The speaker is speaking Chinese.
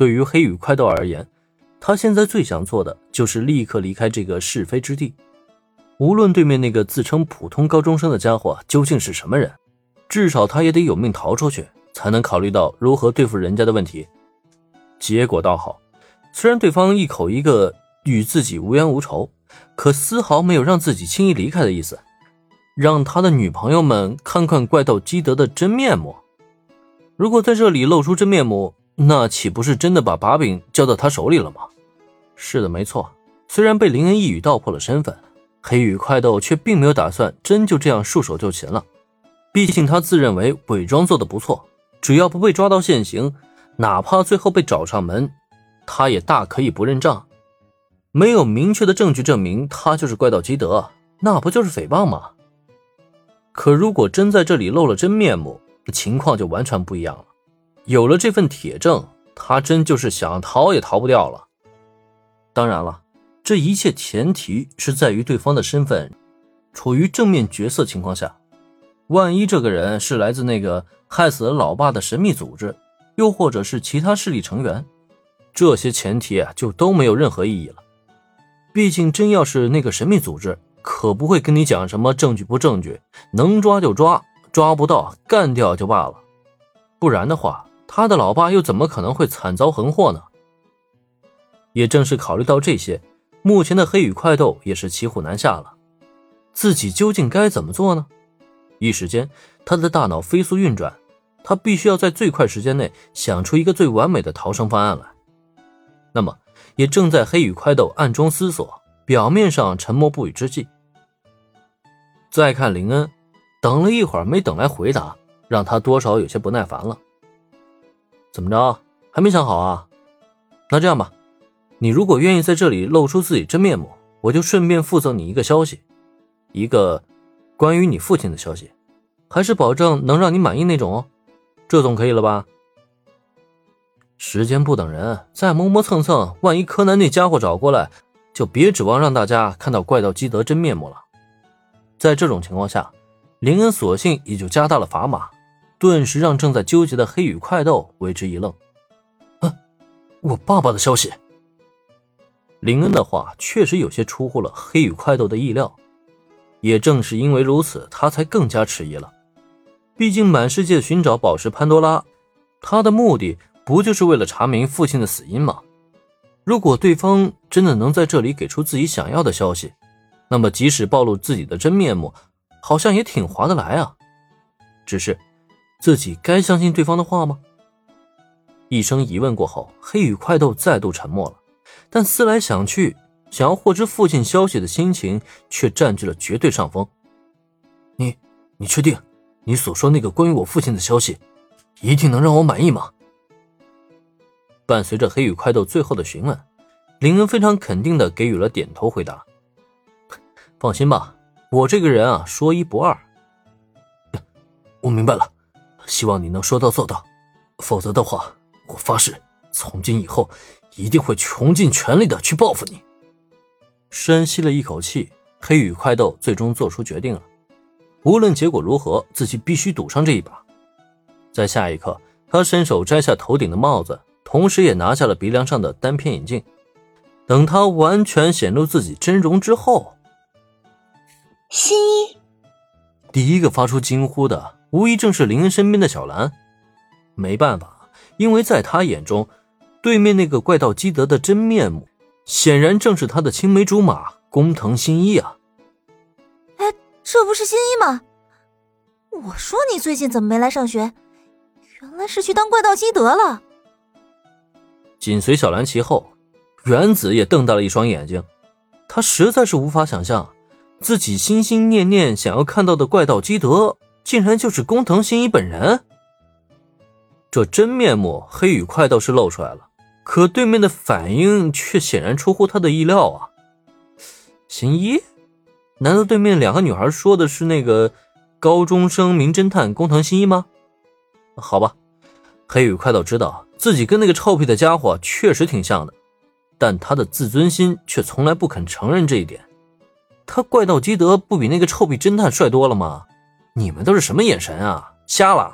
对于黑羽快斗而言，他现在最想做的就是立刻离开这个是非之地。无论对面那个自称普通高中生的家伙究竟是什么人，至少他也得有命逃出去，才能考虑到如何对付人家的问题。结果倒好，虽然对方一口一个与自己无冤无仇，可丝毫没有让自己轻易离开的意思，让他的女朋友们看看怪盗基德的真面目。如果在这里露出真面目，那岂不是真的把把柄交到他手里了吗？是的，没错。虽然被林恩一语道破了身份。黑羽快斗却并没有打算真就这样束手就擒了，毕竟他自认为伪装做的不错，只要不被抓到现行，哪怕最后被找上门，他也大可以不认账。没有明确的证据证明他就是怪盗基德，那不就是诽谤吗？可如果真在这里露了真面目，情况就完全不一样了。有了这份铁证，他真就是想逃也逃不掉了。当然了。这一切前提是在于对方的身份处于正面角色情况下。万一这个人是来自那个害死了老爸的神秘组织，又或者是其他势力成员，这些前提啊就都没有任何意义了。毕竟真要是那个神秘组织，可不会跟你讲什么证据不证据，能抓就抓，抓不到干掉就罢了。不然的话，他的老爸又怎么可能会惨遭横祸呢？也正是考虑到这些。目前的黑羽快斗也是骑虎难下了，自己究竟该怎么做呢？一时间，他的大脑飞速运转，他必须要在最快时间内想出一个最完美的逃生方案来。那么，也正在黑羽快斗暗中思索，表面上沉默不语之际，再看林恩，等了一会儿没等来回答，让他多少有些不耐烦了。怎么着，还没想好啊？那这样吧。你如果愿意在这里露出自己真面目，我就顺便附赠你一个消息，一个关于你父亲的消息，还是保证能让你满意那种哦，这总可以了吧？时间不等人，再磨磨蹭蹭，万一柯南那家伙找过来，就别指望让大家看到怪盗基德真面目了。在这种情况下，林恩索性也就加大了砝码，顿时让正在纠结的黑羽快斗为之一愣。啊，我爸爸的消息！林恩的话确实有些出乎了黑羽快斗的意料，也正是因为如此，他才更加迟疑了。毕竟满世界寻找宝石潘多拉，他的目的不就是为了查明父亲的死因吗？如果对方真的能在这里给出自己想要的消息，那么即使暴露自己的真面目，好像也挺划得来啊。只是，自己该相信对方的话吗？一声疑问过后，黑羽快斗再度沉默了。但思来想去，想要获知父亲消息的心情却占据了绝对上风。你，你确定，你所说那个关于我父亲的消息，一定能让我满意吗？伴随着黑羽快斗最后的询问，林恩非常肯定的给予了点头回答。放心吧，我这个人啊，说一不二。我明白了，希望你能说到做到，否则的话，我发誓，从今以后。一定会穷尽全力的去报复你。深吸了一口气，黑羽快斗最终做出决定了。无论结果如何，自己必须赌上这一把。在下一刻，他伸手摘下头顶的帽子，同时也拿下了鼻梁上的单片眼镜。等他完全显露自己真容之后，新一第一个发出惊呼的，无疑正是林恩身边的小兰。没办法，因为在他眼中。对面那个怪盗基德的真面目，显然正是他的青梅竹马工藤新一啊！哎，这不是新一吗？我说你最近怎么没来上学？原来是去当怪盗基德了。紧随小兰其后，原子也瞪大了一双眼睛，他实在是无法想象，自己心心念念想要看到的怪盗基德，竟然就是工藤新一本人。这真面目，黑羽快倒是露出来了。可对面的反应却显然出乎他的意料啊！新一，难道对面两个女孩说的是那个高中生名侦探工藤新一吗？好吧，黑羽快到知道自己跟那个臭屁的家伙确实挺像的，但他的自尊心却从来不肯承认这一点。他怪盗基德不比那个臭屁侦探帅多了吗？你们都是什么眼神啊？瞎了！